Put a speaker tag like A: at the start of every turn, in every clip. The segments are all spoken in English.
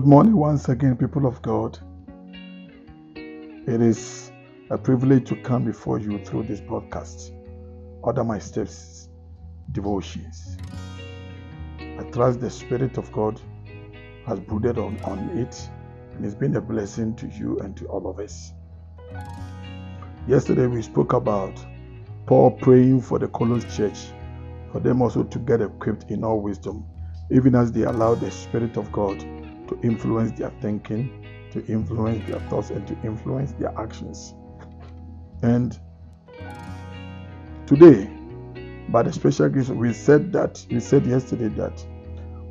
A: Good morning once again, people of God. It is a privilege to come before you through this podcast. Order my steps, devotions. I trust the Spirit of God has brooded on, on it and it's been a blessing to you and to all of us. Yesterday we spoke about Paul praying for the Colossian church, for them also to get equipped in all wisdom, even as they allow the Spirit of God to influence their thinking, to influence their thoughts, and to influence their actions. And today, by the special grace, we said that we said yesterday that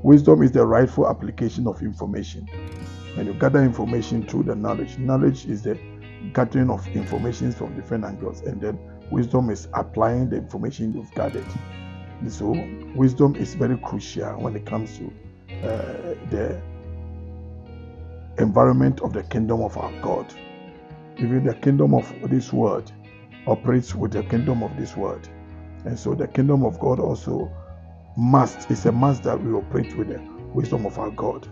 A: wisdom is the rightful application of information. When you gather information through the knowledge, knowledge is the gathering of information from different angles, and then wisdom is applying the information you've gathered. And so, wisdom is very crucial when it comes to uh, the environment of the kingdom of our God. Even the kingdom of this world operates with the kingdom of this world. And so the kingdom of God also must, it's a must that we operate with the wisdom of our God.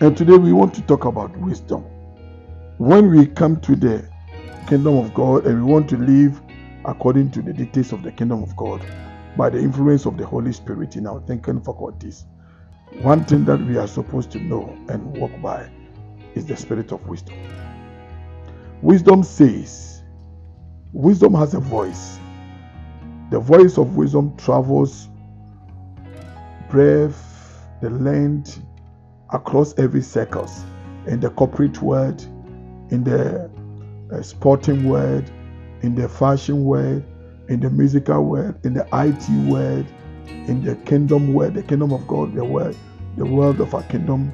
A: And today we want to talk about wisdom. When we come to the kingdom of God and we want to live according to the dictates of the kingdom of God by the influence of the Holy Spirit in our thinking faculties, one thing that we are supposed to know and walk by is the spirit of wisdom. Wisdom says, wisdom has a voice. The voice of wisdom travels breadth, the length, across every circles, in the corporate world, in the uh, sporting world, in the fashion world, in the musical world, in the IT world, in the kingdom where the kingdom of God, the world, the world of our kingdom.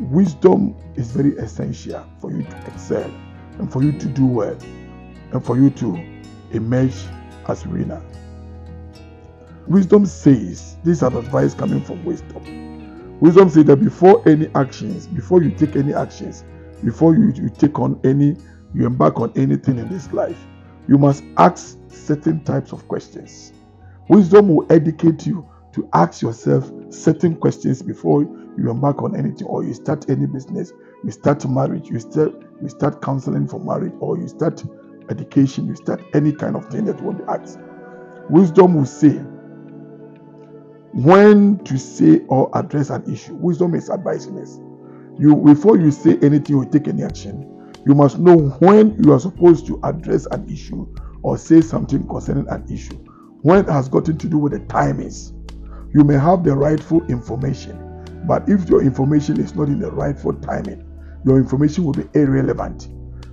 A: Wisdom is very essential for you to excel and for you to do well and for you to emerge as winner. Wisdom says, this is an advice coming from wisdom. Wisdom says that before any actions, before you take any actions, before you, you take on any, you embark on anything in this life, you must ask certain types of questions. Wisdom will educate you to ask yourself certain questions before you embark on anything or you start any business, you start marriage, you start you start counseling for marriage, or you start education, you start any kind of thing that you want to ask. Wisdom will say when to say or address an issue. Wisdom is advising. You before you say anything or take any action, you must know when you are supposed to address an issue or say something concerning an issue. When it has gotten to do with the timings. You may have the rightful information, but if your information is not in the rightful timing, your information will be irrelevant.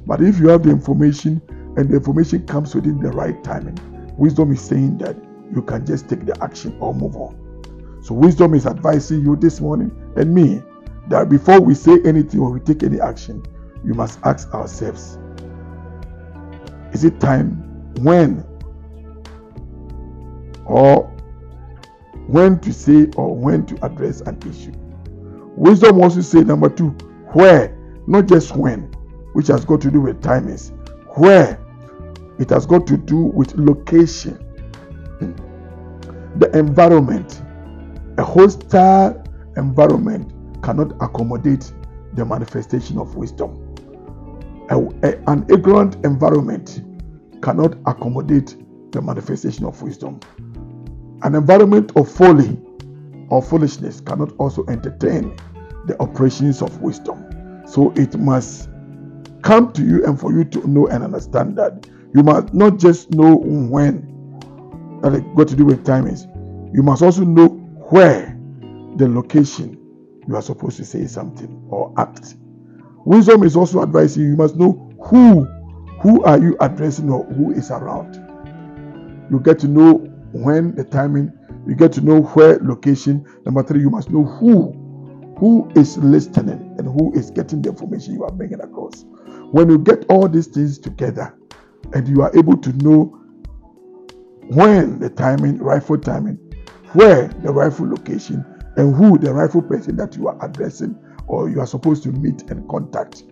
A: But if you have the information and the information comes within the right timing, wisdom is saying that you can just take the action or move on. So, wisdom is advising you this morning and me that before we say anything or we take any action, we must ask ourselves Is it time when or when to say or when to address an issue? Wisdom also say number two, where, not just when, which has got to do with timings. Where it has got to do with location, the environment. A hostile environment cannot accommodate the manifestation of wisdom. A, a, an ignorant environment cannot accommodate the manifestation of wisdom. An environment of folly or foolishness cannot also entertain the operations of wisdom. So it must come to you and for you to know and understand that you must not just know when that it got to do with timings. You must also know where the location you are supposed to say something or act. Wisdom is also advising you, you must know who who are you addressing or who is around. You get to know when the timing, you get to know where location. Number three, you must know who who is listening and who is getting the information you are bringing across. When you get all these things together and you are able to know when the timing, rightful timing, where the rightful location, and who the rightful person that you are addressing or you are supposed to meet and contact,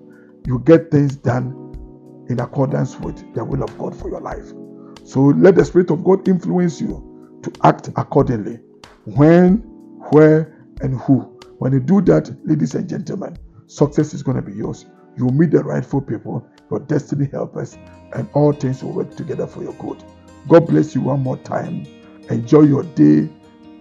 A: you get things done in accordance with the will of God for your life. So let the Spirit of God influence you to act accordingly when, where, and who When you do that, ladies and gentlemen, success is going to be yours. You will meet the rightful people, your destiny helpers, and all things will work together for your good. God bless you one more time. Enjoy your day.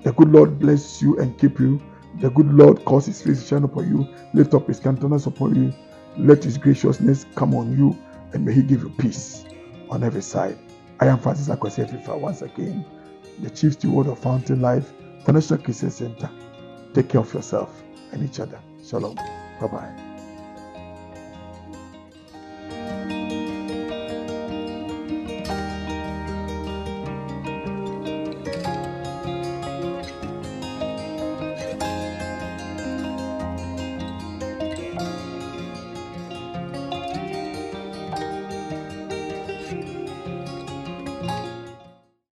A: The good Lord bless you and keep you. The good Lord cause his face to shine upon you, lift up his countenance upon you, let his graciousness come on you, and may he give you peace on every side. I am Francis Afrifa once again, the Chief Steward of Fountain Life International Christian Center. Take care of yourself and each other. Shalom. Bye bye.